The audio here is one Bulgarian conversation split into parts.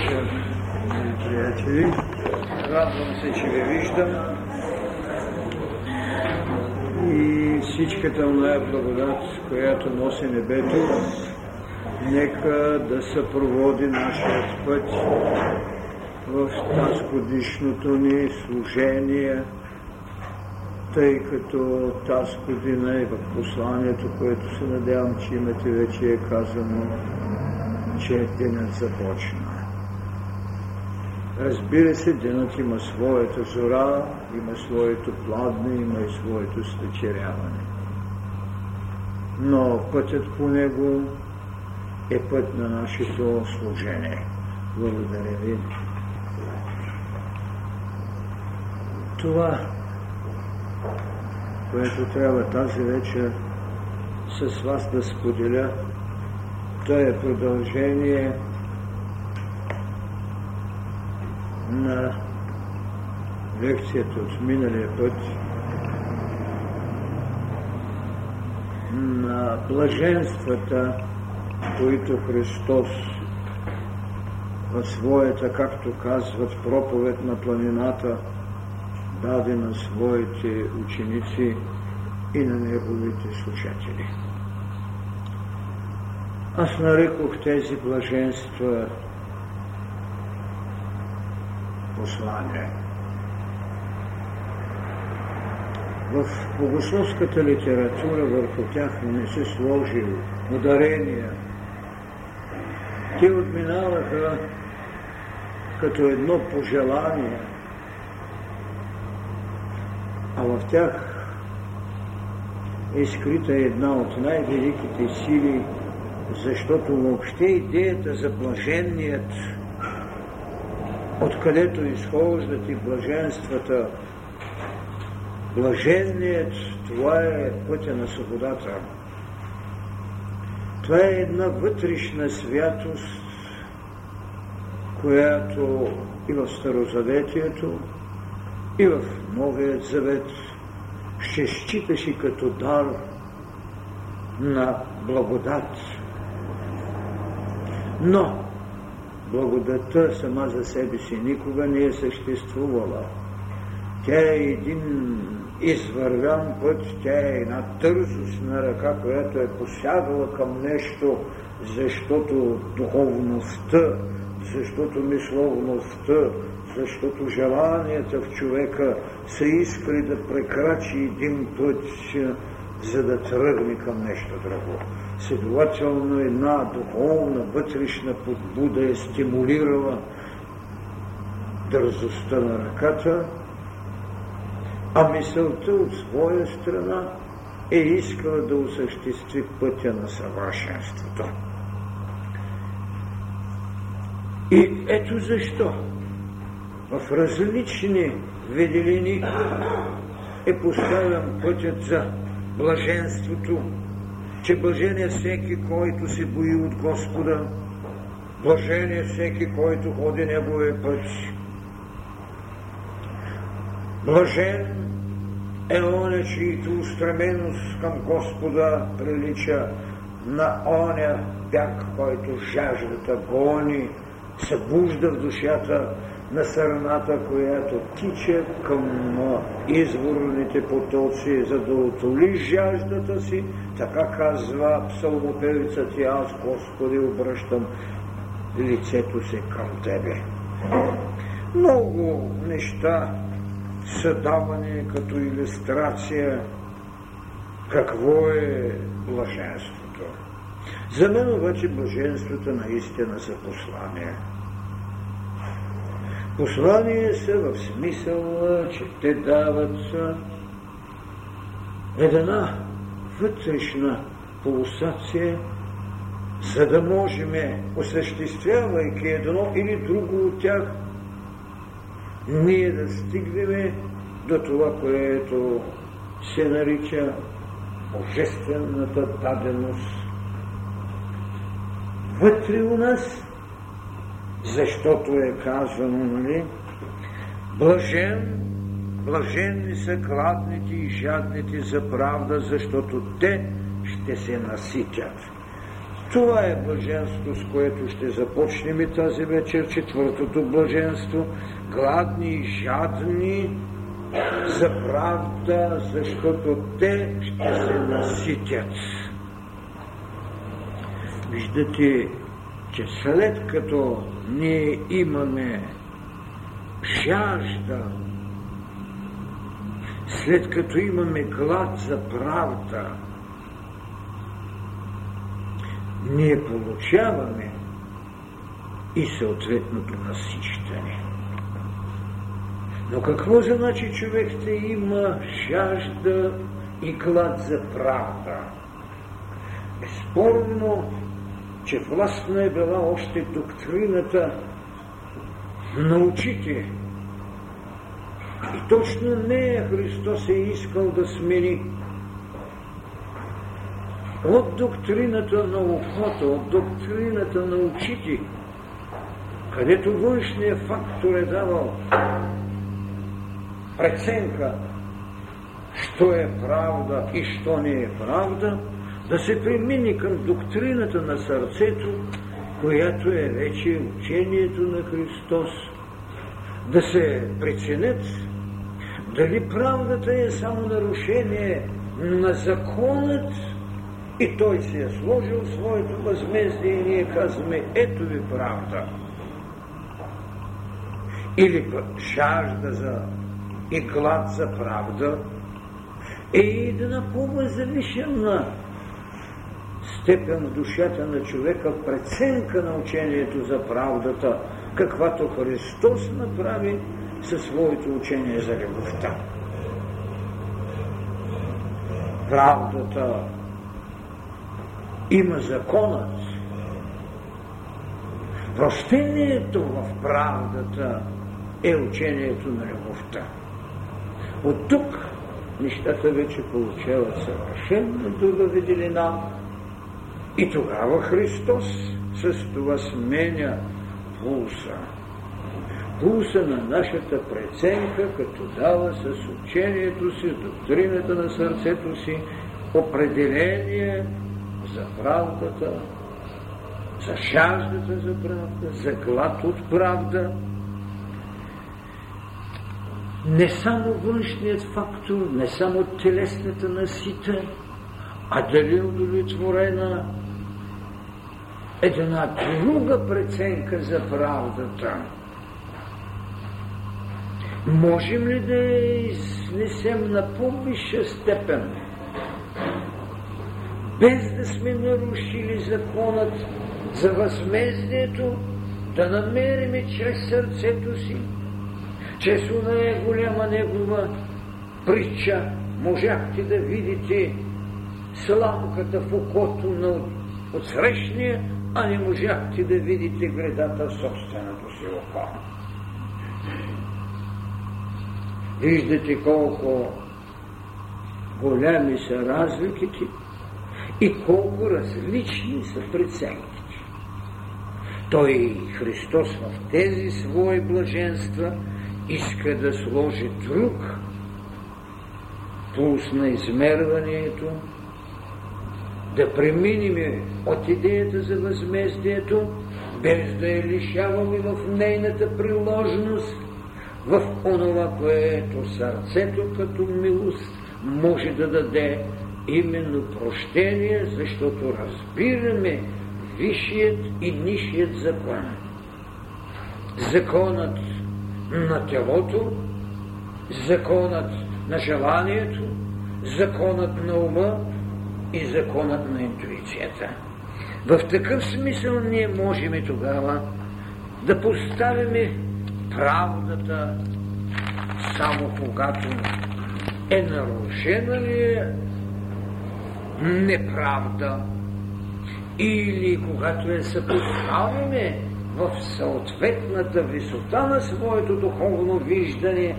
вечер, приятели. Радвам се, че ви виждам. И всичката оная благодат, която носи небето, нека да съпроводи нашия път в тази годишното ни служение, тъй като тази година и в посланието, което се надявам, че имате вече е казано, че денът започна. Разбира се, денът има своята зора, има своето пладне, има и своето свечеряване. Но пътят по него е път на нашето служение. Благодаря ви. Това, което трябва тази вечер с вас да споделя, то е продължение на лекцията от миналия път на блаженствата, които Христос в своята, както казват, проповед на планината, даде на своите ученици и на неговите слушатели. Аз нарекох тези блаженства послание. В богословската литература върху тях не се сложи ударения. Те отминаваха като едно пожелание, а в тях е скрита една от най-великите сили, защото въобще идеята за блаженният откъдето изхождат и блаженствата. Блаженният, това е пътя на свободата. Това е една вътрешна святост, която и в Старозаветието, и в Новият Завет ще считаше като дар на благодат. Но Благодата сама за себе си никога не е съществувала. Тя е един извървян път, тя е една търсост на ръка, която е посягала към нещо, защото духовността, защото мисловността, защото желанията в човека са искали да прекрачи един път, за да тръгне към нещо друго. Следователно една духовна вътрешна подбуда е стимулирала дързостта на ръката, а мисълта от своя страна е искала да осъществи пътя на съвършенството. И ето защо в различни виделини е поставен пътят за блаженството, че блажен е всеки, който се бои от Господа, блажен е всеки, който ходи Неговия път. Блажен е оня, чието устременост към Господа прилича на оня бяг, който жаждата гони, събужда в душата на сърната, която тича към изворните потоци, за да отоли жаждата си, така казва псалмопевицата, аз, Господи, обръщам лицето си към Тебе. Много неща са давани като иллюстрация какво е блаженството. За мен обаче блаженството наистина са послания – Послания са в смисъл, че те дават една вътрешна пулсация, за да можем, осъществявайки едно или друго от тях, ние да стигнем до това, което се нарича божествената даденост. Вътре у нас защото е казано, нали? Блажен, блаженни са гладните и жадните за правда, защото те ще се наситят. Това е блаженство, с което ще започнем и тази вечер, четвъртото блаженство. Гладни и жадни за правда, защото те ще се наситят. Виждате, че след като ние имаме жажда, след като имаме глад за правда, ние получаваме и съответното насищане. Но какво значи човек да има жажда и глад за правда? Безспорно, че властна е била още доктрината научите. И точно нея Христос е искал да смени от доктрината на ухото, от доктрината на очите, където външният фактор е давал преценка, що е правда и що не е правда, да се премини към доктрината на сърцето, която е вече учението на Христос, да се преценят дали правдата е само нарушение на законът и той си е сложил своето възмездие и ние казваме, ето ви правда. Или жажда за и глад за правда е една по-възвишена степен душата на човека преценка на учението за правдата, каквато Христос направи със своето учение за любовта. Правдата има законът. Прощението в правдата е учението на любовта. От тук нещата вече получават съвършенно друга виделина и тогава Христос с това сменя пулса. Пулса на нашата преценка, като дава с учението си, доктрината на сърцето си, определение за правдата, за жаждата за правда, за глад от правда, не само външният фактор, не само телесната насита, а дали е удовлетворена една друга преценка за правдата. Можем ли да изнесем на по-висша степен, без да сме нарушили законът за възмездието, да намерим чрез сърцето си чрез е голяма негова притча можахте да видите сламката в окото на отсрещния, а не можахте да видите гредата в собственото си око. Виждате колко голями са разликите и колко различни са преценките. Той Христос в тези свои блаженства иска да сложи друг пулс на измерването, да преминем от идеята за възмездието, без да я лишаваме в нейната приложност, в онова, което сърцето като милост може да даде именно прощение, защото разбираме висшият и нишият закон. Законът на телото, законът на желанието, законът на ума и законът на интуицията. В такъв смисъл ние можем тогава да поставим правдата само когато е нарушена ли е неправда или когато е съпоставяме в съответната висота на своето духовно виждане,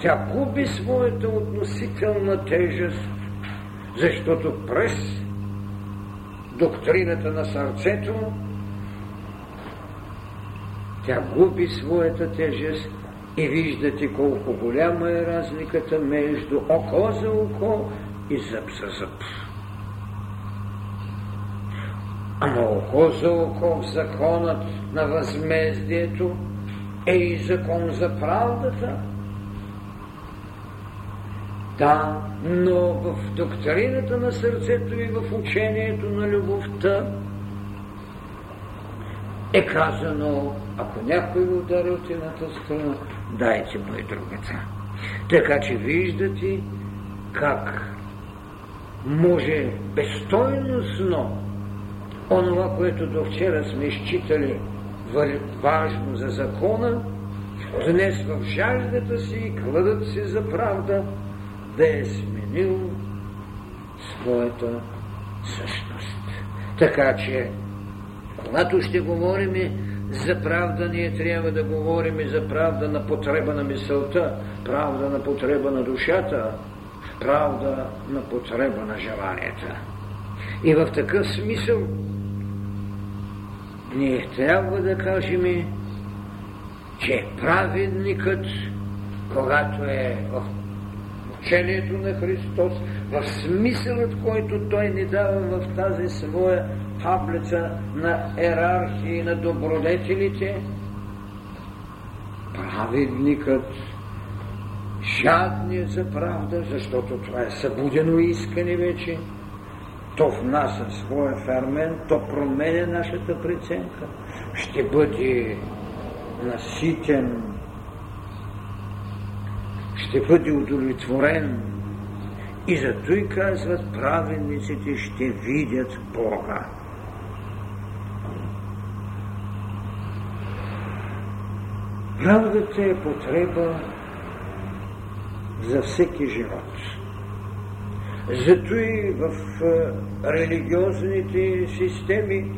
тя губи своята относителна тежест, защото през доктрината на сърцето тя губи своята тежест и виждате колко голяма е разликата между око за око и зъб за зъб. Ама око за око в законът на възмездието е и закон за правдата. Да, но в доктрината на сърцето и в учението на любовта е казано, ако някой го удари от едната страна, дайте му и другата. Така че виждате как може безстойностно онова, което до вчера сме считали важно за закона, днес в жаждата си и кладът си за правда да е сменил своята същност. Така че, когато ще говорим за правда, ние трябва да говорим и за правда на потреба на мисълта, правда на потреба на душата, правда на потреба на желанията. И в такъв смисъл ние трябва да кажем, че праведникът, когато е в учението на Христос, в смисълът, който Той ни дава в тази своя таблица на ерархии на добродетелите, праведникът, жадният за правда, защото това е събудено искане вече, то внася своя фермент, то променя нашата преценка, ще бъде наситен, ще бъде удовлетворен. И зато и казват, праведниците ще видят Бога. Правдата е потреба за всеки живот. Зато и в религиозните системи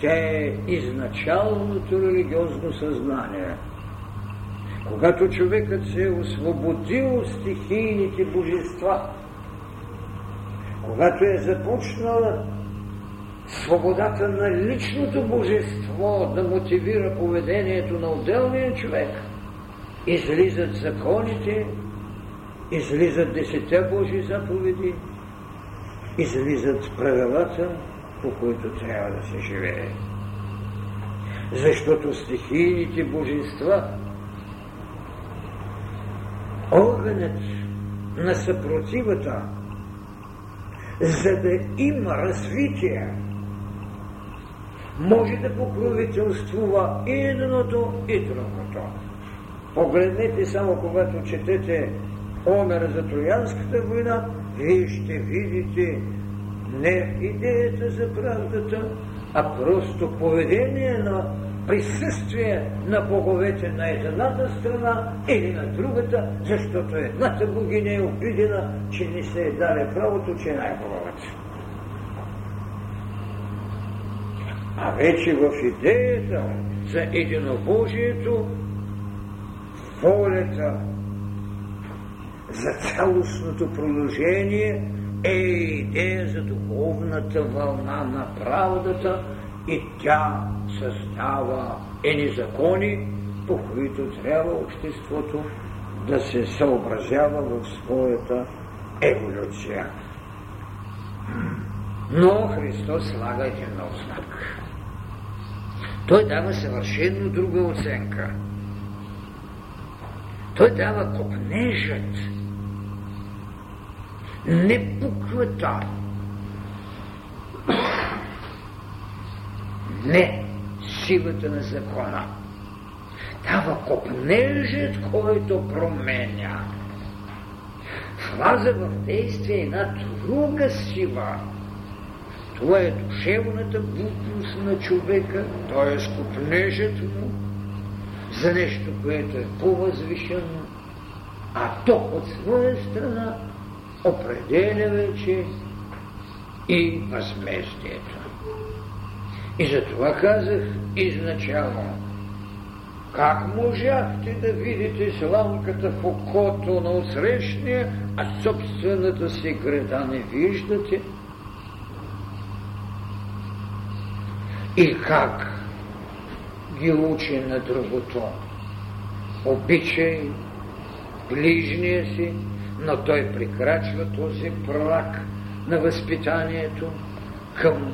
тя е изначалното религиозно съзнание. Когато човекът се е освободил от стихийните божества, когато е започнала свободата на личното божество да мотивира поведението на отделния човек, излизат законите, излизат десете Божи заповеди, излизат правилата, по които трябва да се живее. Защото стихийните божества, органът на съпротивата, за да има развитие, може да покровителствува и едното, и другото. Погледнете само, когато четете Омера за Троянската война, вие ще видите не идеята за правдата, а просто поведение на присъствие на боговете на едната страна или на другата, защото едната богиня е обидена, че не се е даде правото, че е най-хубавата. А вече в идеята за единобожието, волята за цялостното продължение е идея за духовната вълна на правдата и тя създава едни закони, по които трябва обществото да се съобразява в своята еволюция. Но Христос слага един нов знак. Той дава съвършенно друга оценка. Той дава копнежът, не буквата, не силата на закона. Дава копнежът, който променя. Влаза в действие една друга сила. Това е душевната будност на човека, т.е. копнежът му за нещо, което е по-възвишено, а то от своя страна определя вече и възмездието. И затова казах изначално, как можахте да видите сламката в окото на отсрещния, а собствената си града не виждате? И как ги учи на другото? Обичай ближния си, но той прекрачва този прак на възпитанието към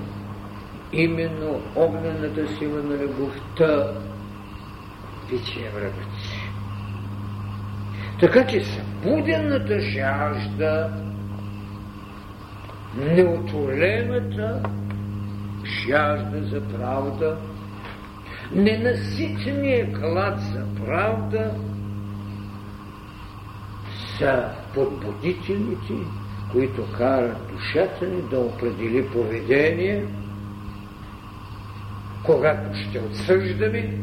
именно огнената сила на любовта пече врагът си. Така че събудената жажда, неотолената жажда за правда, ненаситения глад за правда са подбудителите, които карат душата ни да определи поведение, когато ще отсъждаме,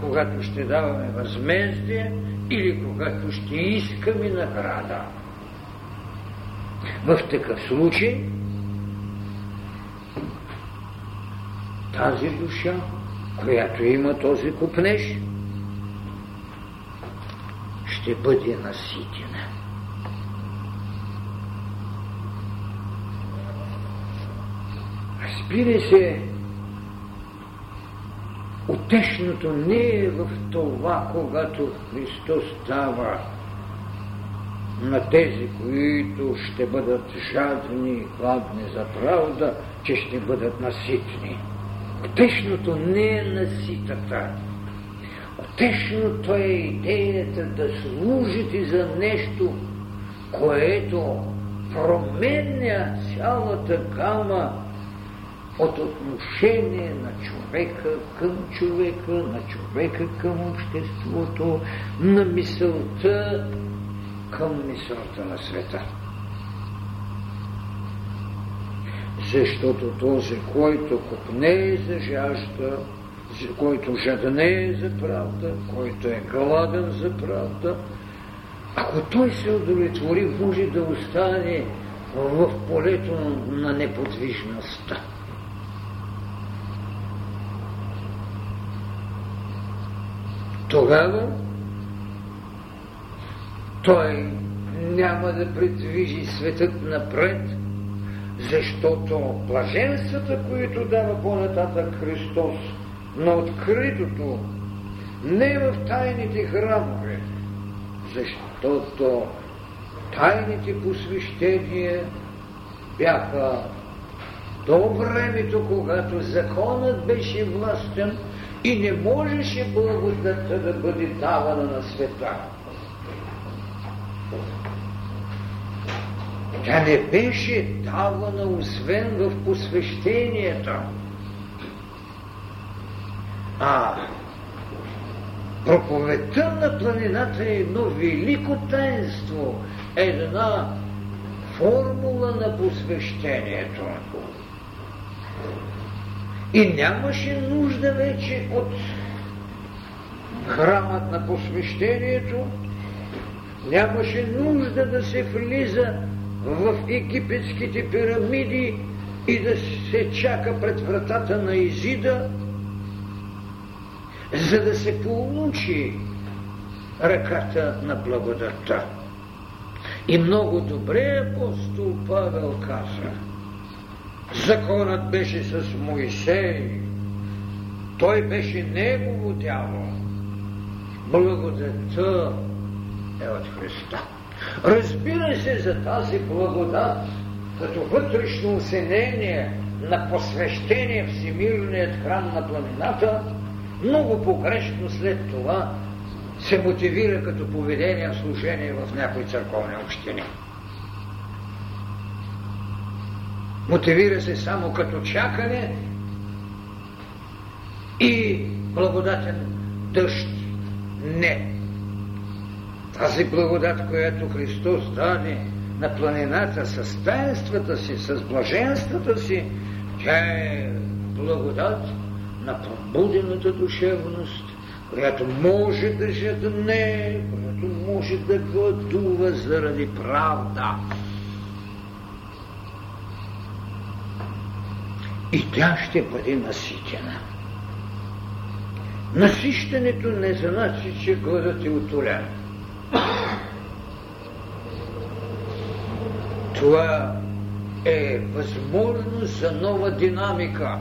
когато ще даваме възмездие или когато ще искаме награда. В такъв случай тази душа, която има този купнеж, ще бъде наситена. Разбира се, утешното не е в това, когато Христос става на тези, които ще бъдат жадни и хладни за правда, че ще бъдат наситни. Утешното не е наситата. Утешното е идеята да служите за нещо, което променя цялата гама от отношение на човека към човека, на човека към обществото, на мисълта към мисълта на света. Защото този, който купне за жажда, който жадне за правда, който е гладен за правда, ако той се удовлетвори, може да остане в полето на неподвижността. Тогава той няма да предвижи светът напред, защото блаженствата, които дава по-нататък Христос на откритото, не в тайните храмове, защото тайните посвещения бяха до времето, когато законът беше властен и не можеше благодата да бъде давана на света. Тя не беше давана освен в посвещенията. А проповедта на планината е едно велико таинство, една формула на посвещението. И нямаше нужда вече от храмът на посвещението, нямаше нужда да се влиза в египетските пирамиди и да се чака пред вратата на Изида, за да се получи ръката на благодата. И много добре апостол Павел каза, законът беше с Моисей, той беше негово дяло, благодата е от Христа. Разбира се за тази благодат, като вътрешно усенение на посвещение Всемирният храм на планината, много погрешно след това се мотивира като поведение в служение в някои църковни общини. Мотивира се само като чакане и благодатен дъжд. Не. Тази благодат, която Христос даде на планината с таинствата си, с блаженствата си, тя е благодат на пробудената душевност, която може да жадне, която може да гладува заради правда. И тя ще бъде наситена. Насищането не значи, че гладът е отолян. Това е възможност за нова динамика.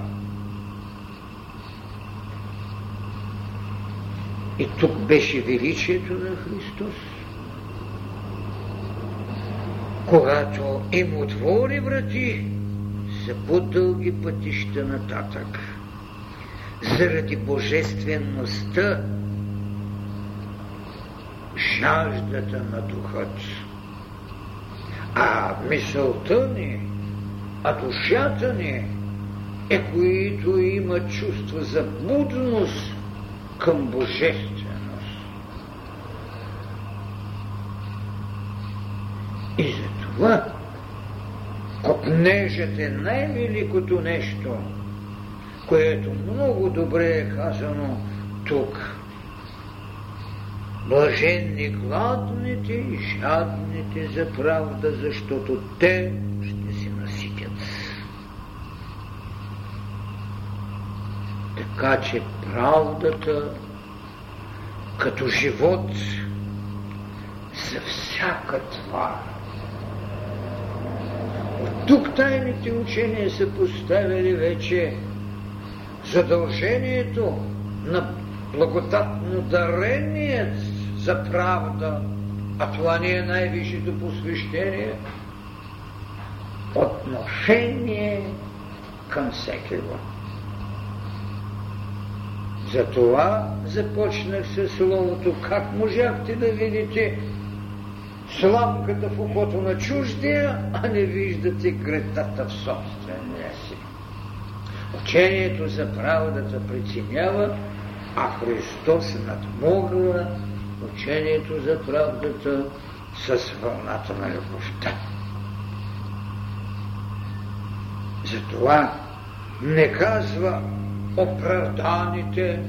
И тук беше величието на Христос. Когато им отвори врати, за по-дълги пътища нататък. Заради божествеността, жаждата на духът. А мисълта ни, а душата ни е, които има чувство за будност към божественост. И за това копнежът е най-великото нещо, което много добре е казано тук. Блаженни гладните и жадните за правда, защото те ще се наситят. Така че правдата като живот за всяка твар. Тук тайните учения са поставили вече задължението на благодатно дареният за правда, а това не е най-висшето посвещение, отношение към всекиго. Затова започнах с словото. Как можахте да видите сламката в ухото на чуждия, а не виждате гретата в собствения си? Учението за правдата преценява, а Христос надмогва учението за правдата с вълната на любовта. Затова не казва оправданите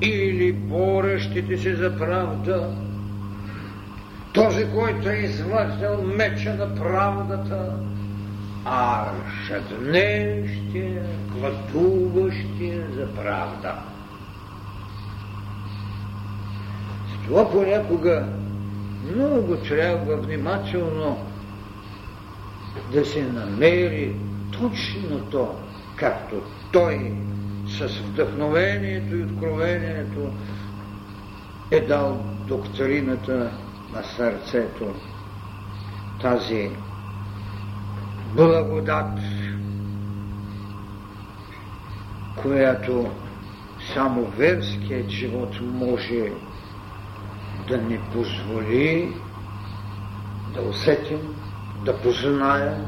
или борещите се за правда, този, който е извързал меча на правдата, а жаднещия, гладуващия за правда. Това понякога много трябва внимателно да се намери точно то, както той с вдъхновението и откровението е дал доктрината на сърцето, тази благодат, която само верският живот може да ни позволи да усетим, да познаем,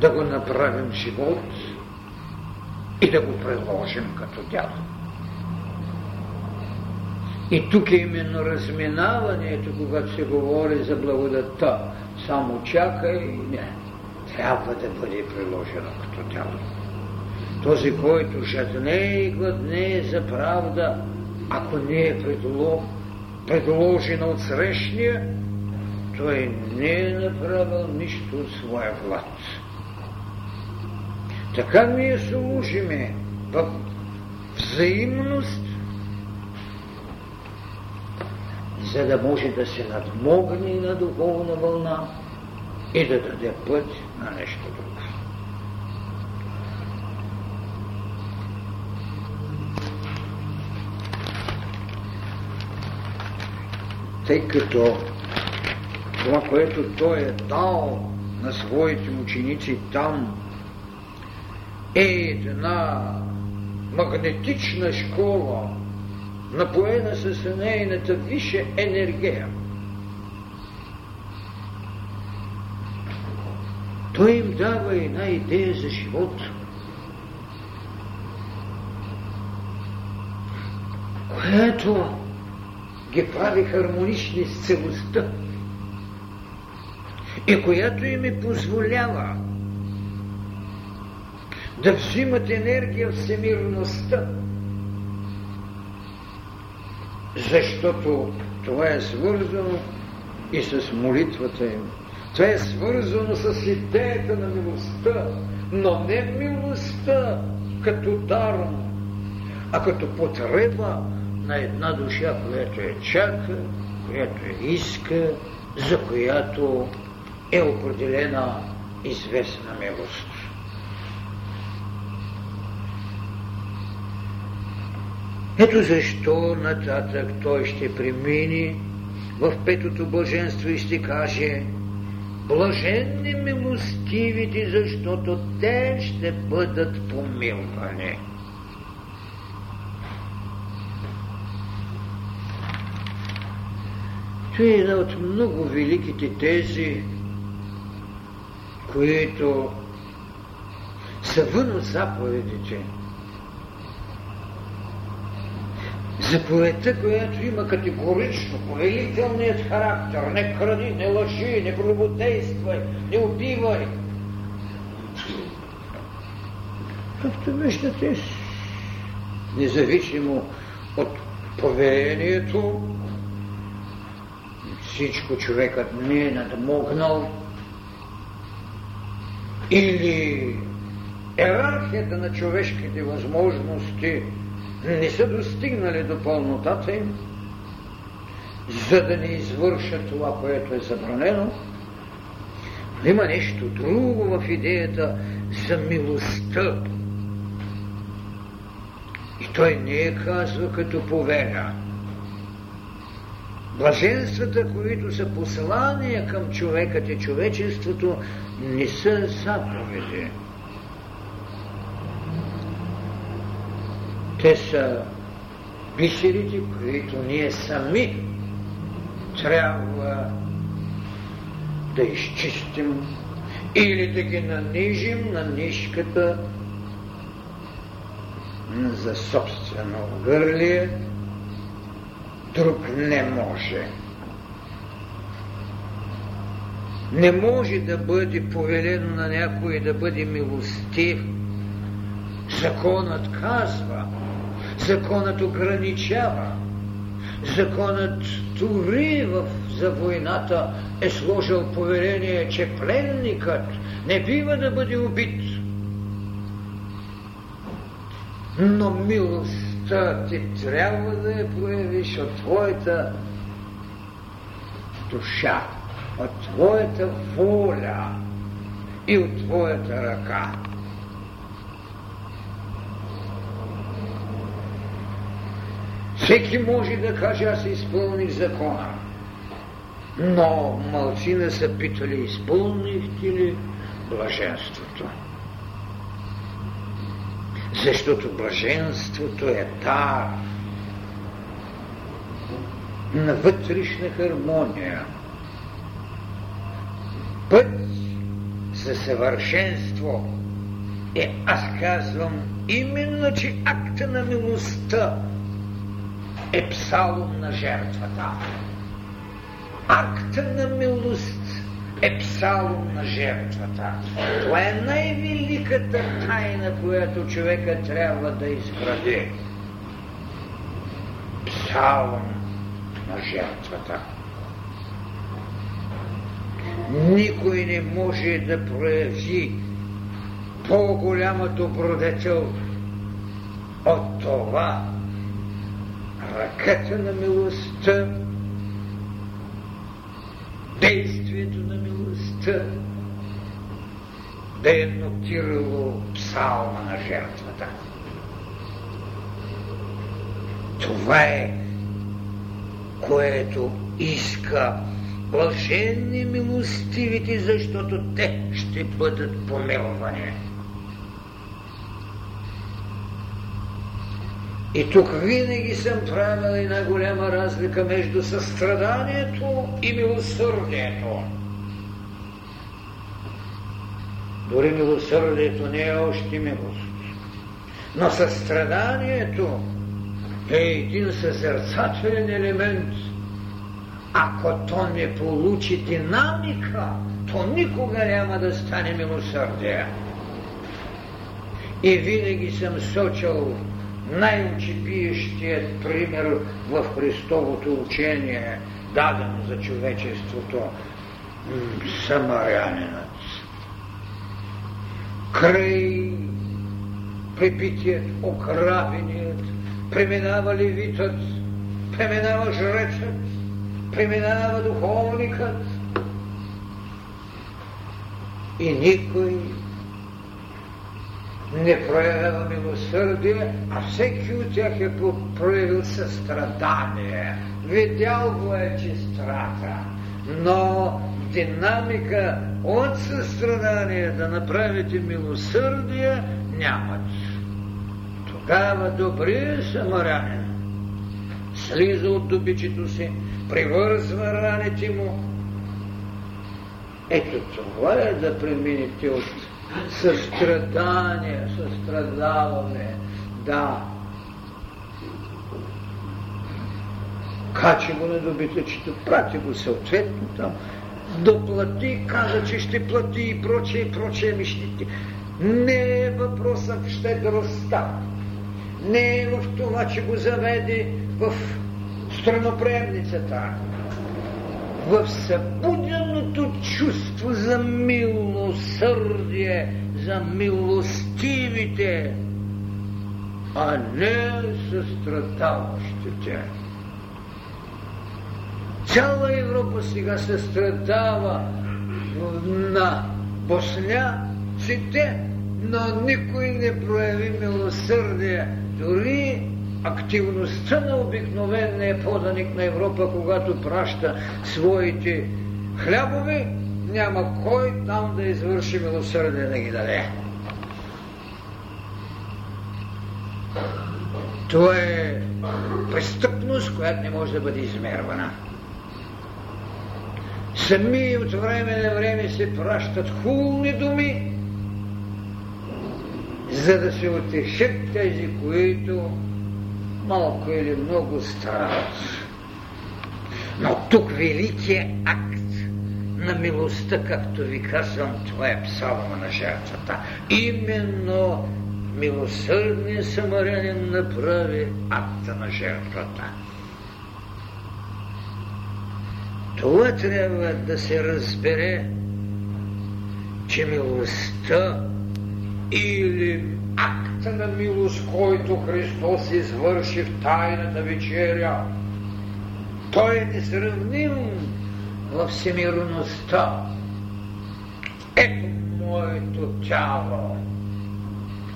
да го направим живот и да го приложим като дядо. И тук е именно разминаването, когато се говори за благодатта. Само чакай, не. Трябва да бъде приложено като дядо. Този, който жадне и гладне за правда, ако не е предложено от срещния, той не е направил нищо от своя влад. Така ние служиме в взаимност, за да може да се надмогне на духовна вълна и да даде път на нещо друго. тъй като това, което той е дал на своите ученици там, е една магнетична школа, напоена с нейната висша енергия. Той им дава една идея за живот, която ги прави хармонични с целостта. И която им е позволява да взимат енергия в всемирността, защото това е свързано и с молитвата им. Това е свързано с идеята на милостта, но не милостта като дар, а като потреба на една душа, която е чака, която е иска, за която е определена известна милост. Ето защо нататък той ще премини в петото блаженство и ще каже Блаженни милостивите, защото те ще бъдат помилвани. Това е една от много великите тези, които са вън от заповедите. Заповедта, която има категорично повелителният характер, не кради, не лъжи, не прободействай, не убивай. Както виждате, независимо от повелението, всичко човекът не е надмогнал или иерархията на човешките възможности не са достигнали до пълнотата им, за да не извършат това, което е забранено. Има нещо друго в идеята за милостта. И той не е казва като повеля. Блаженствата, които са послания към човекът и човечеството, не са заповеди. Те са бисерите, които ние сами трябва да изчистим или да ги нанижим на нишката за собствено гърлие, друг не може. Не може да бъде повелено на някой да бъде милостив. Законът казва, законът ограничава, законът дори в, за войната е сложил поверение, че пленникът не бива да бъде убит. Но милостта ти трябва да я проявиш от твоята душа, от твоята воля и от твоята ръка. Всеки може да каже, аз изпълних закона. Но малцина са питали, изпълнихте ли блаженството? Защото блаженството е дар на вътрешна хармония. Път за съвършенство е, аз казвам, именно, че акта на милостта е псалом на жертвата. Акта на милост е псалом на жертвата. Това е най-великата тайна, която човека трябва да изгради. Псалом на жертвата. Никой не може да прояви по-голяма добродетел от това ръката на милостта, действието на милостта, да е нотирало псалма на жертвата. Това е, което иска блаженни милостивите, защото те ще бъдат помилвани. И тук винаги съм правил една голяма разлика между състраданието и милосърдието. Дори милосърдието не е още милост. Но състраданието е един съзерцателен елемент. Ако то не получи динамика, то никога няма да стане милосърдие. И винаги съм сочил най-очепиещият пример в Христовото учение, дадено за човечеството, самарянинът. Край припитият, ограбеният, преминава левитът, преминава жрецът, преминава духовникът и никой не проявява милосърдие, а всеки от тях е проявил състрадание. Видял го е, че страта, но динамика от състрадание да направите милосърдие нямат. Тогава добрият самарянин слиза от добичето си, привързва раните му. Ето това е да преминете от състрадание, състрадаване, да. Качи го на добитъчето, прати го съответно там, доплати, каза, че ще плати и прочее, и прочее мишните. Не е въпросът в щедростта. Не е в това, че го заведе в страноприемницата. В събуденото чувство за милосърдие, за милостивите, а не състрадаващите. Цяла Европа сега се страдава на босняците, но никой не прояви милосърдие. Дори активността на обикновения поданик на Европа, когато праща своите хлябове, няма кой там да извърши милосърдие да ги даде. Това е престъпност, която не може да бъде измервана. Сами от време на време се пращат хубави думи, за да се отешат тези, които малко или много страдат. Но тук великият акт на милостта, както ви казвам, това е псалма на жертвата. Именно милосърдният самарянин направи акта на жертвата. Това трябва да се разбере, че милостта или акта на милост, който Христос извърши в тайната вечеря, той е несравним в всемирността. Ето моето тяло.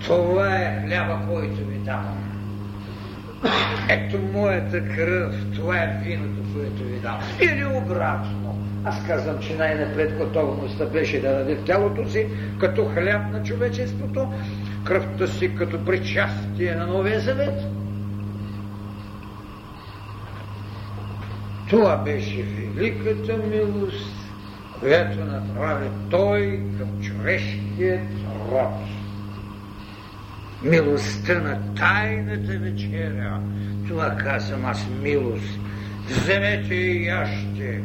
Това е хляба, който ви давам. Ето моята кръв, това е виното, което ви дам. Или обратно. Аз казвам, че най-напред готовността беше да даде тялото си като хляб на човечеството, кръвта си като причастие на Новия Завет. Това беше великата милост, която направи той към човешкият род милостта на тайната вечеря. Това казвам аз милост. Вземете и яще,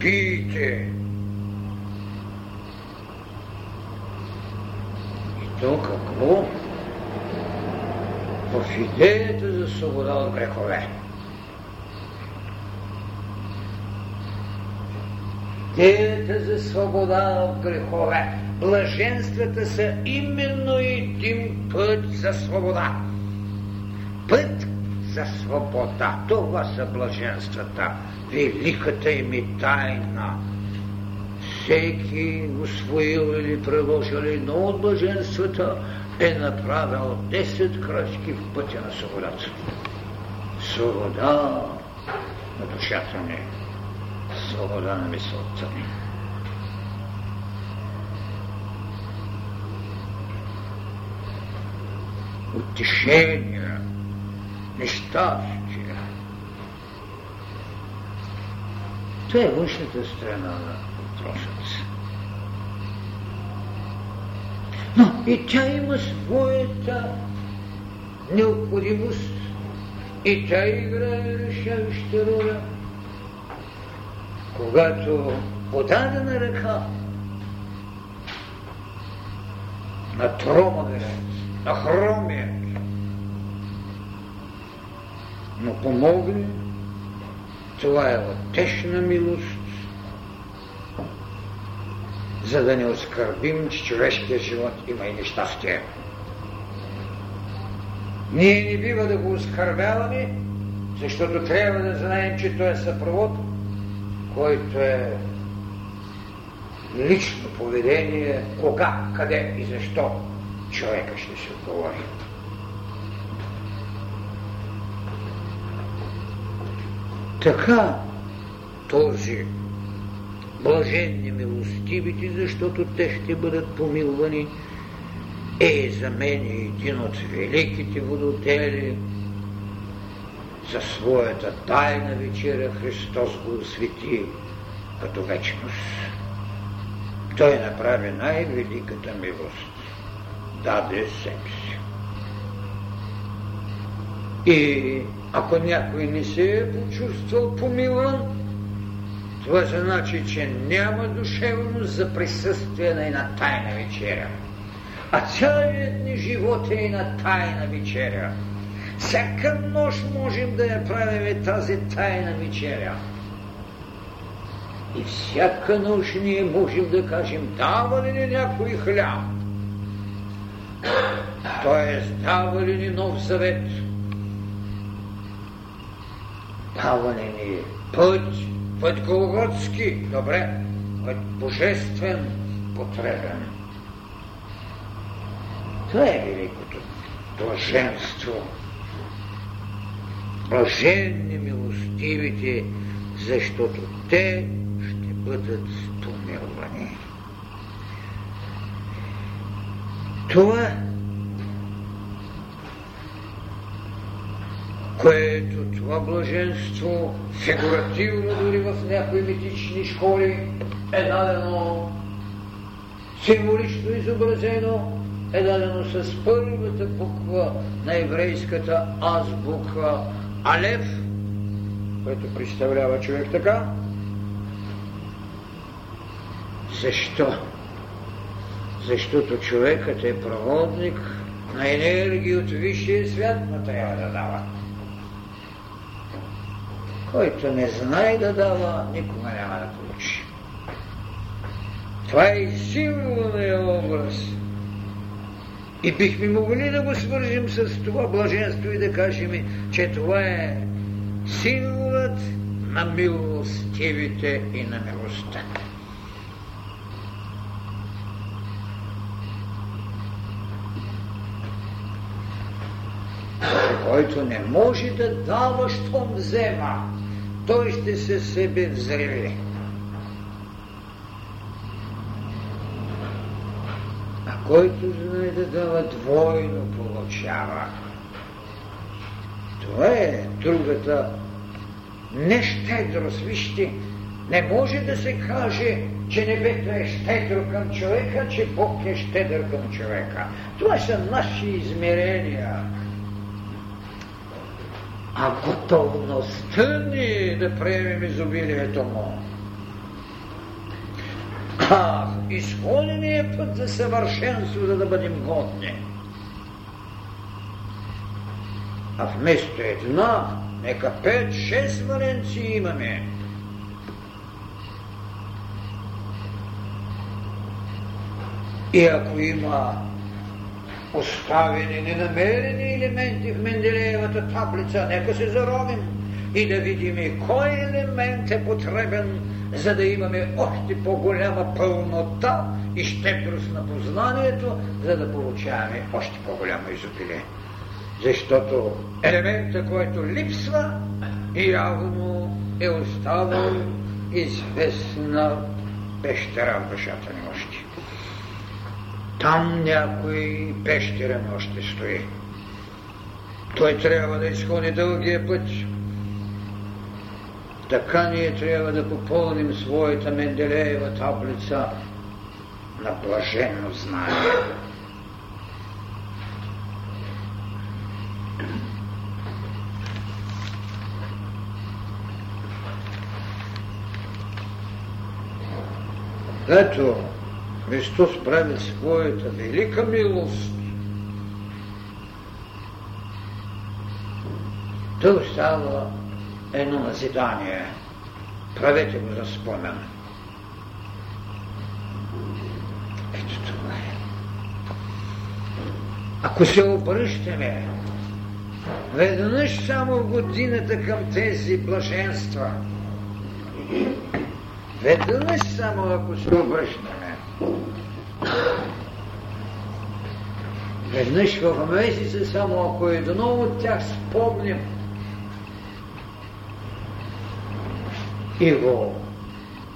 пийте. То какво? В идеята за свобода от грехове. Идеята за свобода от грехове блаженствата са именно един път за свобода. Път за свобода. Това са блаженствата. Великата им тайна. Всеки усвоил или приложил едно от блаженствата е направил 10 крачки в пътя на свободата. Свобода на душата ни. Свобода на мисълта ни. утешения, нещастия. Това е външната страна на въпросът. Но и тя има своята необходимост и тя играе решаваща роля. Когато подадена ръка на тромавец на хромия. Но помогне, това е отечна милост, за да не оскърбим, че човешкият живот има и нещастие. Ние не бива да го оскърбяваме, защото трябва да знаем, че той е съпровод, който е лично поведение, кога, къде и защо човека ще се отговори. Така този блаженни милостивите, защото те ще бъдат помилвани, е за мен един от великите водотели. За своята тайна вечеря Христос го освети като вечност. Той направи най-великата милост. Даде себе си. И ако някой не се е почувствал помилван, това значи, че няма душевност за присъствие на една тайна вечеря. А цялият ни живот е една тайна вечеря. Всяка нощ можем да я правим тази тайна вечеря. И всяка нощ ние можем да кажем, дава ли ни някой хляб? Тоест, дава ли ни нов завет? Дава ли ни път, път Голготски, добре, път божествен, потребен. Това е великото блаженство. Блаженни милостивите, защото те ще бъдат помилвани. Това, което това блаженство, фигуративно дори в някои митични школи, е дадено символично изобразено, е дадено с първата буква на еврейската азбука Алев, което представлява човек така. Защо? Защото човекът е проводник на енергия от висшия свят, но трябва да дава. Който не знае да дава, никога няма да получи. Това е символният образ и бихме могли да го свържим с това блаженство и да кажем, че това е символът на милостивите и на милостта. Който не може да дава, щом взема, той ще се себе взриви. който знае да дава двойно получава. Това е другата нещедрост. Вижте, не може да се каже, че небето е щедро към човека, че Бог е щедър към човека. Това са наши измерения. А готовността ни да приемем изобилието му а, изходения път за съвършенство, за да бъдем годни. А вместо една, нека пет-шест валенции имаме. И ако има оставени ненамерени елементи в Менделеевата таблица, нека се заровим и да видим кой елемент е потребен за да имаме още по-голяма пълнота и щедрост на познанието, за да получаваме още по-голямо изобилие. Защото елемента, който липсва, явно е оставал известна пещера в душата ни. Там някой пещерен още стои. Той трябва да изходи дългия път, така ние трябва да попълним своята Менделеева таблица на блажено знание. Ето, Христос прави своята велика милост. Той остава едно назидание. Правете го за спомен. Ето това е. Ако се обръщаме веднъж само в годината към тези блаженства, веднъж само ако се обръщаме, веднъж в месеца само ако едно от тях спомним, и го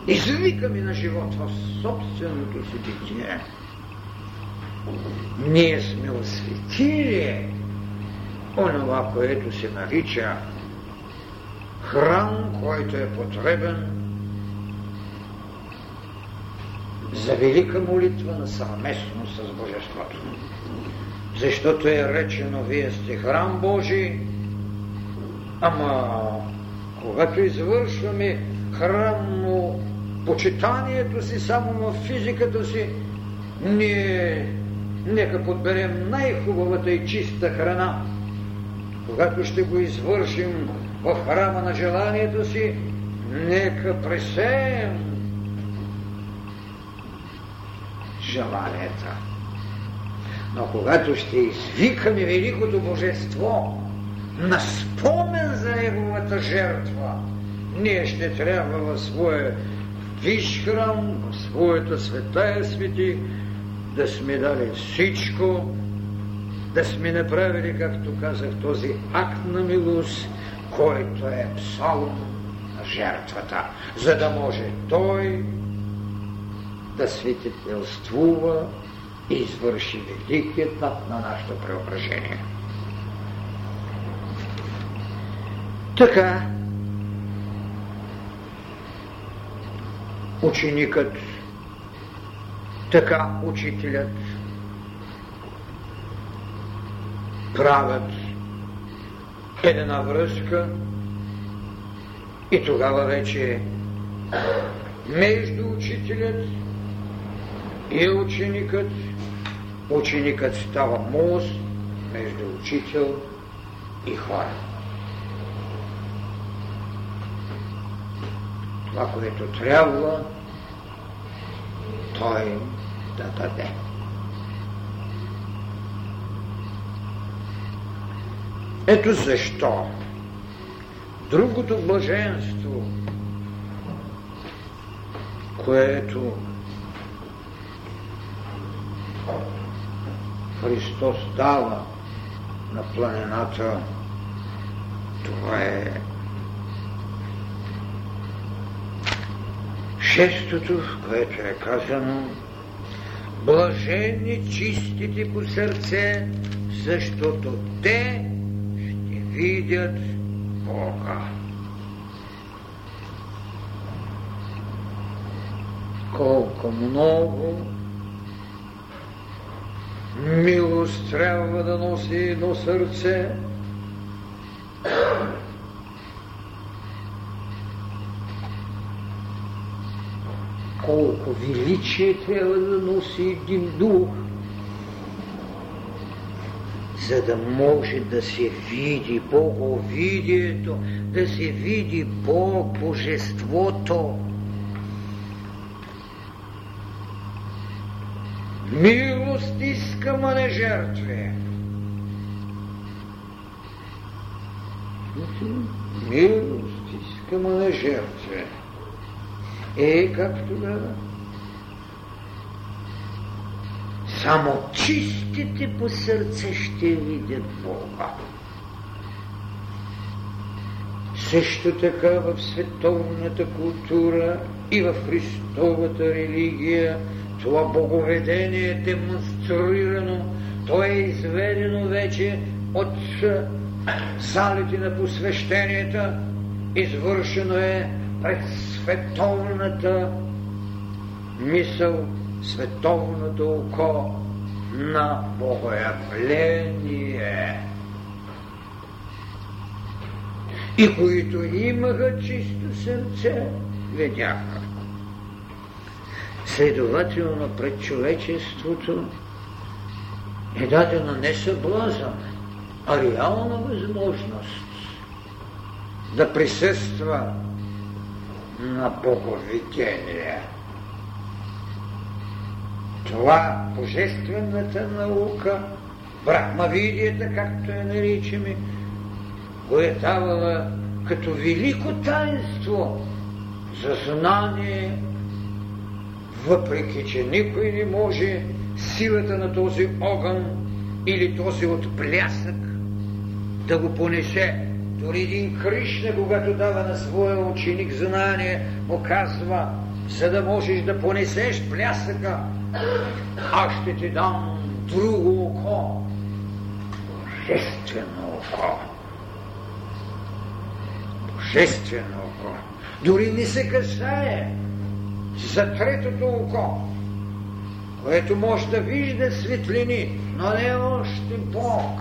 извикаме на живот в собственото си битие. Ние сме осветили онова, което се нарича храм, който е потребен за велика молитва на съвместно с Божеството. Защото е речено, вие сте храм Божий, ама когато извършваме храмно почитанието си само в физиката си, ние нека подберем най-хубавата и чиста храна. Когато ще го извършим в храма на желанието си, нека пресеем желанията. Но когато ще извикаме Великото Божество на спомен за Неговата жертва, ние ще трябва в своя виш храм, в своята светая свети, да сме дали всичко, да сме направили, както казах, този акт на милост, който е псалом на жертвата, за да може той да свидетелствува и извърши великият етап на нашето преображение. Така, ученикът, така учителят правят една връзка и тогава вече между учителят и ученикът, ученикът става мост между учител и хора. Това, което трябва, той да даде. Ето защо другото блаженство, което Христос дава на планината, това е шестото, в което е казано Блажени чистите по сърце, защото те ще видят Бога. Колко много милост трябва да носи едно сърце, колко величие трябва да носи един дух, за да може да се види Боговидието, да се види Бог, Божеството. Милост искам, а не жертви. Милост искам, а не жертви. Е, как тогава? Само чистите по сърце ще видят Бога. Също така в световната култура и в Христовата религия това боговедение е демонстрирано, то е изведено вече от залите на посвещенията, извършено е пред световната мисъл, световното око на богоявление. И които имаха чисто сърце, видяха. Следователно пред човечеството е дадена не съблазън, а реална възможност да присъства на боговидение. Това божествената наука, брахмавидията, както я наричаме, го е давала като велико таинство за знание, въпреки че никой не може силата на този огън или този отплясък да го понесе дори един Кришна, когато дава на своя ученик знание, му казва, за да можеш да понесеш блясъка, аз ще ти дам друго око, божествено око. Божествено око. Дори не се касае за третото око, което може да вижда светлини, но не още Бог.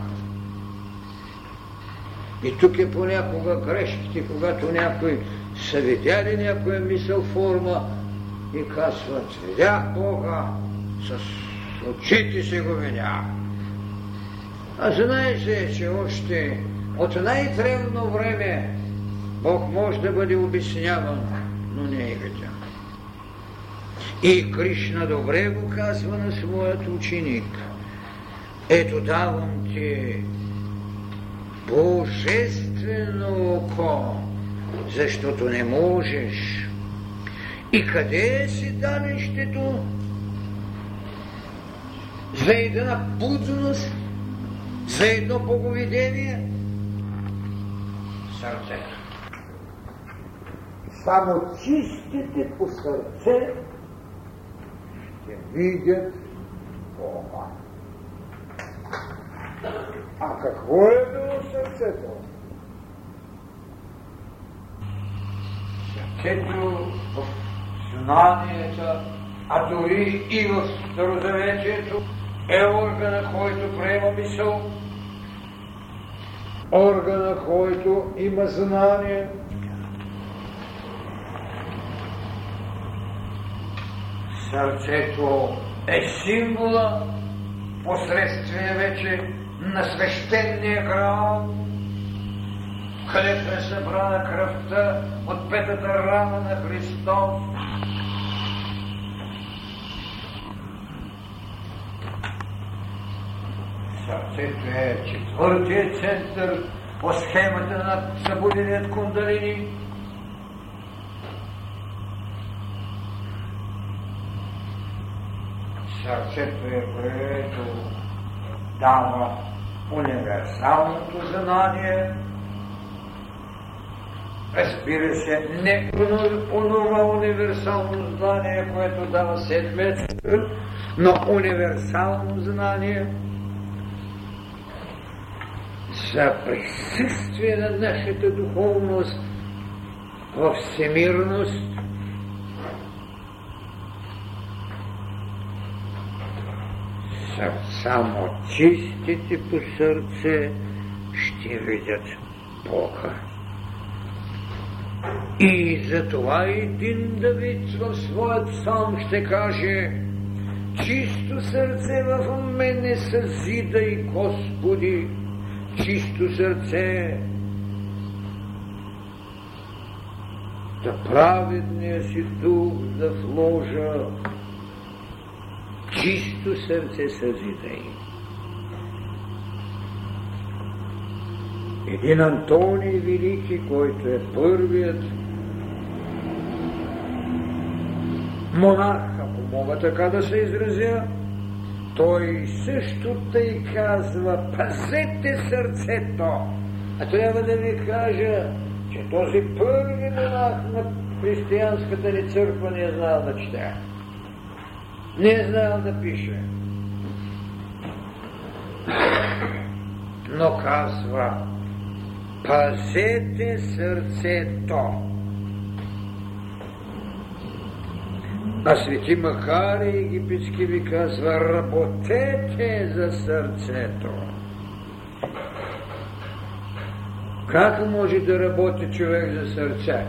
И тук е понякога грешките, когато някой са видяли някоя мисъл форма и казват, видях Бога, с очите си го видях. А знаете, че още от най-древно време Бог може да бъде обясняван, но не е видян. И Кришна добре го казва на своят ученик. Ето давам ти божествено око, защото не можеш. И къде е си данището? За една будност, за едно боговидение? Сърцето. Само чистите по сърце видят Бога. А какво е било сърцето? Сърцето в знанията, а дори и в Старозаветието е органа, който приема мисъл, органа, който има знание, Сърцето е символа, последствие вече на свещения грал, където е събрана кръвта от петата рана на Христос. Сърцето е четвъртия център по схемата на събуденият кундалини, сърцето е, което дава универсалното знание, разбира се, не онова универсално знание, което дава седмец, но универсално знание за присъствие на нашата духовност в всемирност, само чистите по сърце ще видят Бога. И затова един Давид в своят сам ще каже Чисто сърце в мене съзидай, Господи, чисто сърце, да праведния си дух да вложа чисто сърце съзидай. Един Антоний Велики, който е първият монах, ако мога така да се изразя, той също тъй казва, пазете сърцето. А трябва да ви кажа, че този първи монах на християнската ни църква не е знал да чете не е знаел да пише. Но казва, пазете сърцето. А свети Махари египетски ви казва, работете за сърцето. Как може да работи човек за сърце?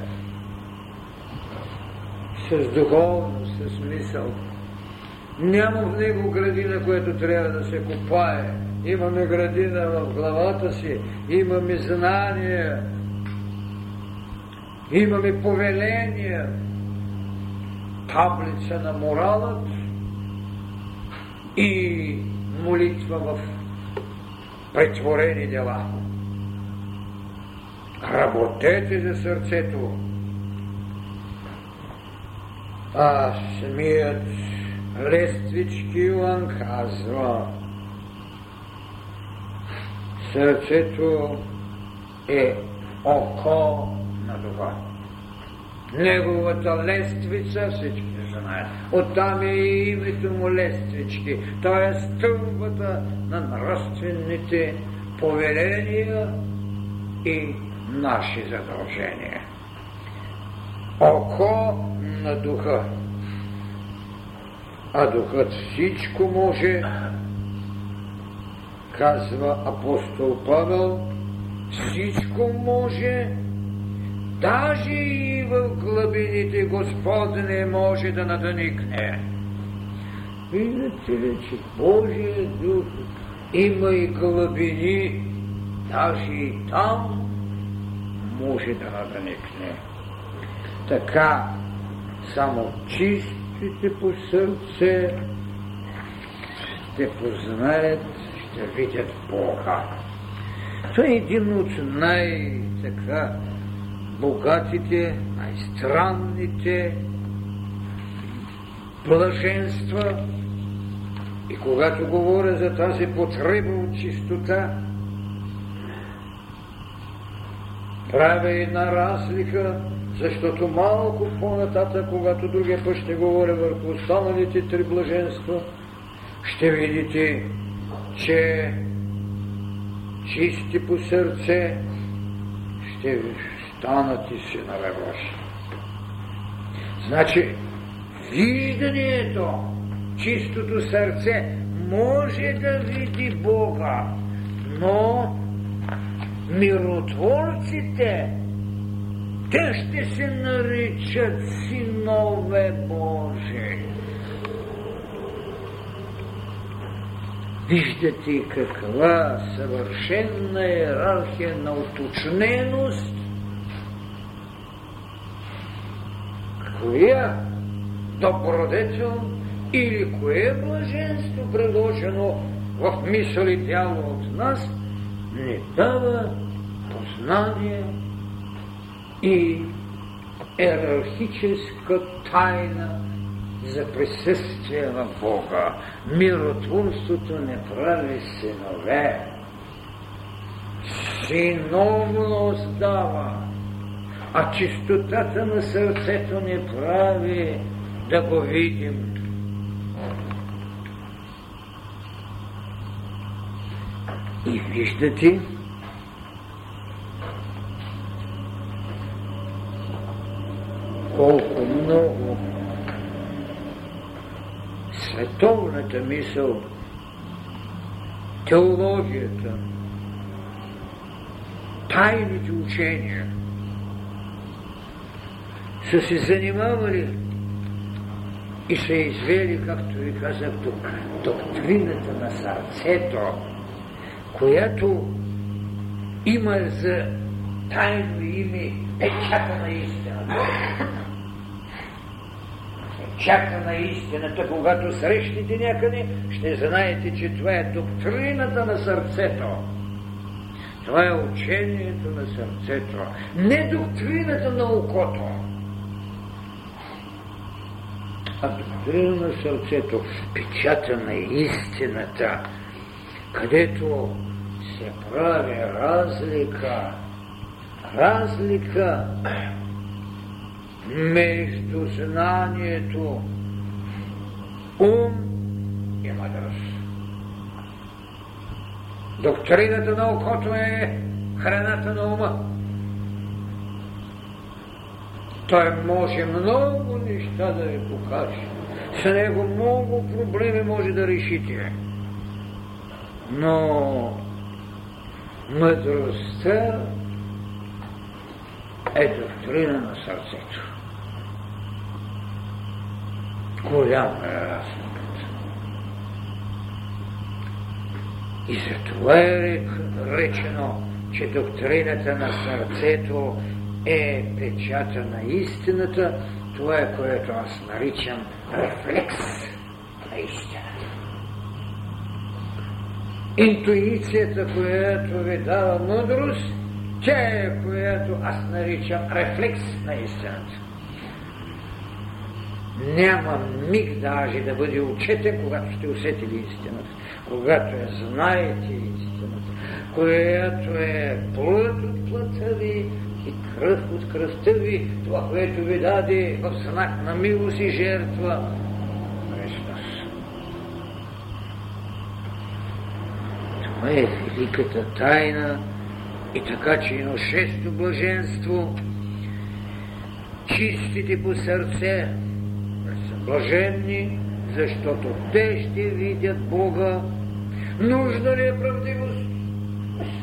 С духовност, с мисъл. Няма в него градина, която трябва да се копае. Имаме градина в главата си, имаме знания, имаме повеления, таблица на моралът и молитва в претворени дела. Работете за сърцето. А самият Лествички Йоан казва, сърцето е око на духа. Неговата лествица, всички знаят. Оттам е и името му лествички. Той е стълбата на нравствените повеления и наши задължения. Око на духа. А духът всичко може, казва апостол Павел, всичко може, даже и в глъбините Господ не може да надъникне. Видите ли, че Божия дух има и глъбини, даже и там може да надъникне. Така, само чистите по сърце ще познаят, ще видят Бога. Това е един от най-така богатите, най-странните блаженства. И когато говоря за тази потреба от чистота, правя една разлика, защото малко по-нататък, когато другия път ще говоря върху останалите три блаженства, ще видите, че чисти по сърце ще станат и синове Божи. Значи, виждането, чистото сърце може да види Бога, но миротворците, те ще се наричат синове Божи. Виждате каква съвършенна иерархия на уточненост, коя добродетел или кое блаженство, предложено в мисъл и тяло от нас, ни дава познание и иерархическа тайна за присъствие на Бога. Миротворството не прави синове. Синовност дава, а чистотата на сърцето не прави да го видим. И виждате, много световната мисъл, теологията, тайните учения са се занимавали и са извели, както ви казах, доктрината на сърцето, която има за тайно име печата на истината. Печата на истината, когато срещнете някъде, ще знаете, че това е доктрината на сърцето. Това е учението на сърцето, не доктрината на окото. А доктрина на сърцето, печата на истината, където се прави разлика, разлика между знанието, ум и мъдрост. Доктрината на окото е храната на ума. Той може много неща да ви покаже. С него много проблеми може да решите. Но мъдростта е доктрина на сърцето. Голяма разликата. И за това е речено, че доктрината на сърцето е печата на истината, това е което аз наричам рефлекс на истината. Интуицията, която ви дава мъдрост, тя е, която аз наричам рефлекс на истината. Няма миг даже да бъде учетен, когато сте усетили истината, когато я знаете истината, която е плът от плътта ви и кръв от кръста ви, това, което ви даде в знак на милост и жертва. Христос. Това е великата тайна и така, че едно шесто блаженство, чистите по сърце, блаженни, защото те ще видят Бога. Нужна ли е правдивост?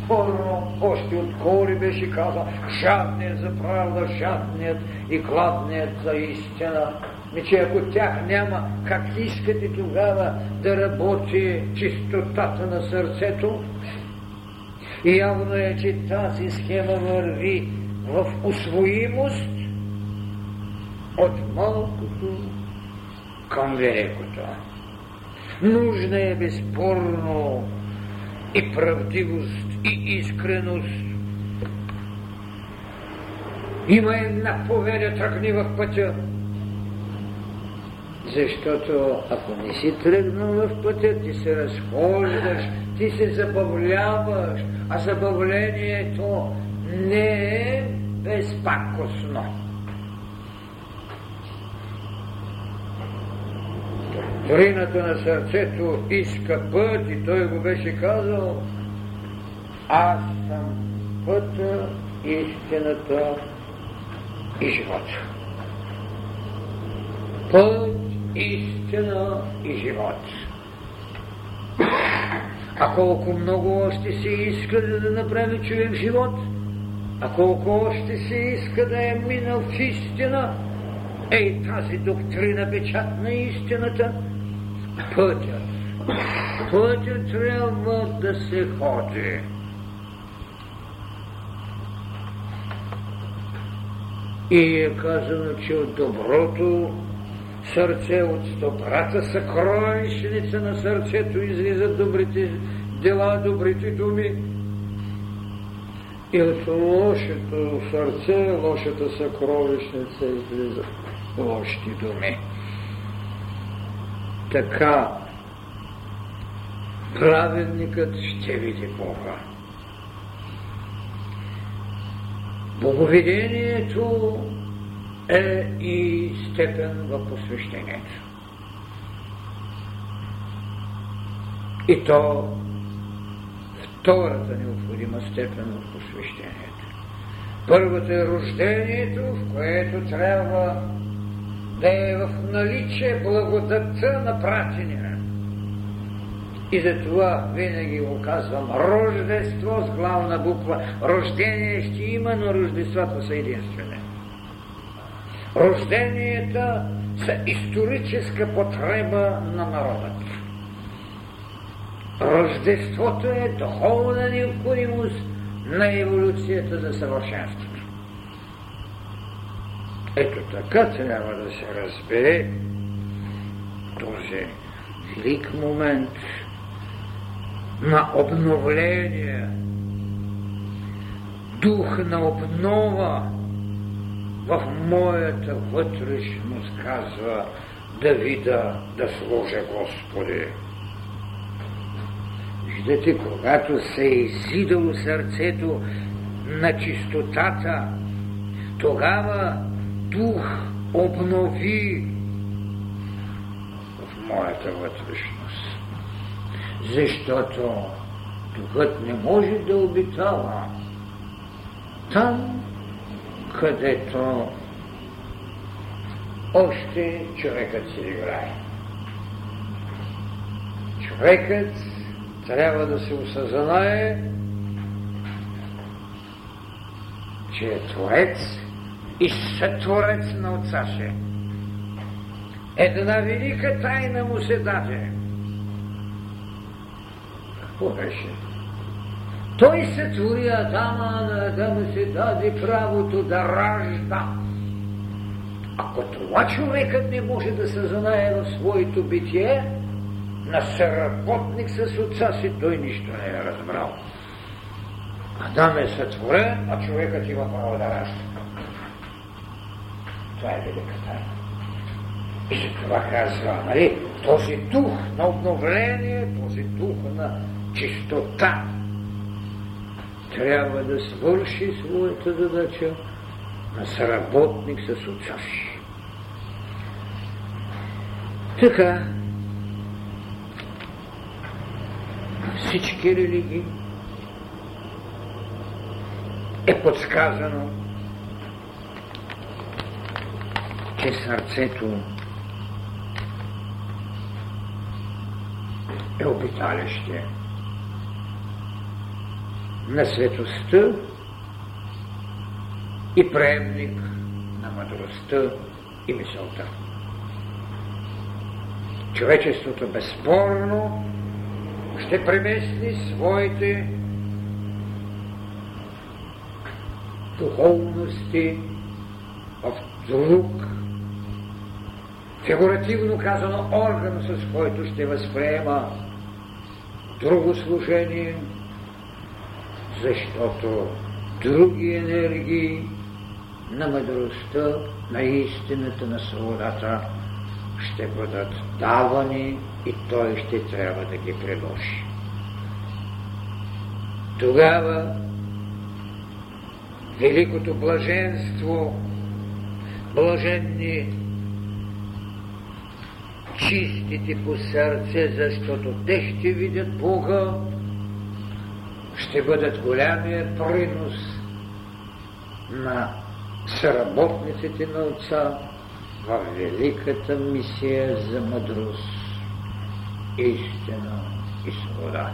Спорно, още от кори беше казал, жадният за правда, жадният и гладният за истина. Ми, че ако тях няма, как искате тогава да работи чистотата на сърцето? И явно е, че тази схема върви в усвоимост от малкото към великото. Нужна е безспорно и правдивост, и искреност. Има една повеля, тръгни в пътя. Защото ако не си тръгнал в пътя, ти се разхождаш, ти се забавляваш, а забавлението не е безпакосно. Дорината на сърцето иска път и той го беше казал Аз съм пътя, истината и живота. Път, истина и живот. А колко много още се иска да направи човек живот, а колко още се иска да е минал в истина, ей тази доктрина печат на истината – пътят. Пътят трябва да се ходи. И е казано, че от доброто сърце, от добрата съкровищница на сърцето излизат добрите дела, добрите думи. И от лошото сърце, лошата съкровищница излизат лошите думи така праведникът ще види Бога. Боговидението е и степен в посвещението. И то втората необходима степен в посвещението. Първата е рождението, в което трябва да е в наличие благодатта на пратения. И затова винаги го казвам Рождество с главна буква. Рождение ще има, но рождествата са единствени. Рожденията са историческа потреба на народът. Рождеството е духовна необходимост на еволюцията за съвършенство. Ето така трябва да се разбере този велик момент на обновление, дух на обнова в моята вътрешност, казва Давида, да служа Господи. Виждате, когато се е изидало сърцето на чистотата, тогава дух обнови в моята вътрешност. Защото духът не може да обитава там, където още човекът се играе. Човекът трябва да се осъзнае, че е творец и сътворец на отца си. Една велика тайна му се даде. Какво беше? Той се твори Адама, на Адама се даде правото да ражда. Ако това човекът не може да се знае в своето битие, на съработник с отца си, той нищо не е разбрал. Адам е сътворен, а човекът има право да ражда. Това е велика тайна. И това казва, нали, този дух на обновление, този дух на чистота трябва да свърши своята задача на съработник с си. Така, всички религии е подсказано, че сърцето е обиталище на светостта и преемник на мъдростта и мисълта. Човечеството безспорно ще премести своите духовности в друг, фигуративно казано, орган, с който ще възприема друго служение, защото други енергии на мъдростта, на истината, на свободата ще бъдат давани и той ще трябва да ги приложи. Тогава великото блаженство, блаженни чистите по сърце, защото те ще видят Бога, ще бъдат голямия принос на съработниците на Отца в великата мисия за мъдрост, истина и свобода.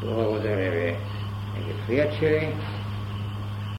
Благодаря ви, приятели.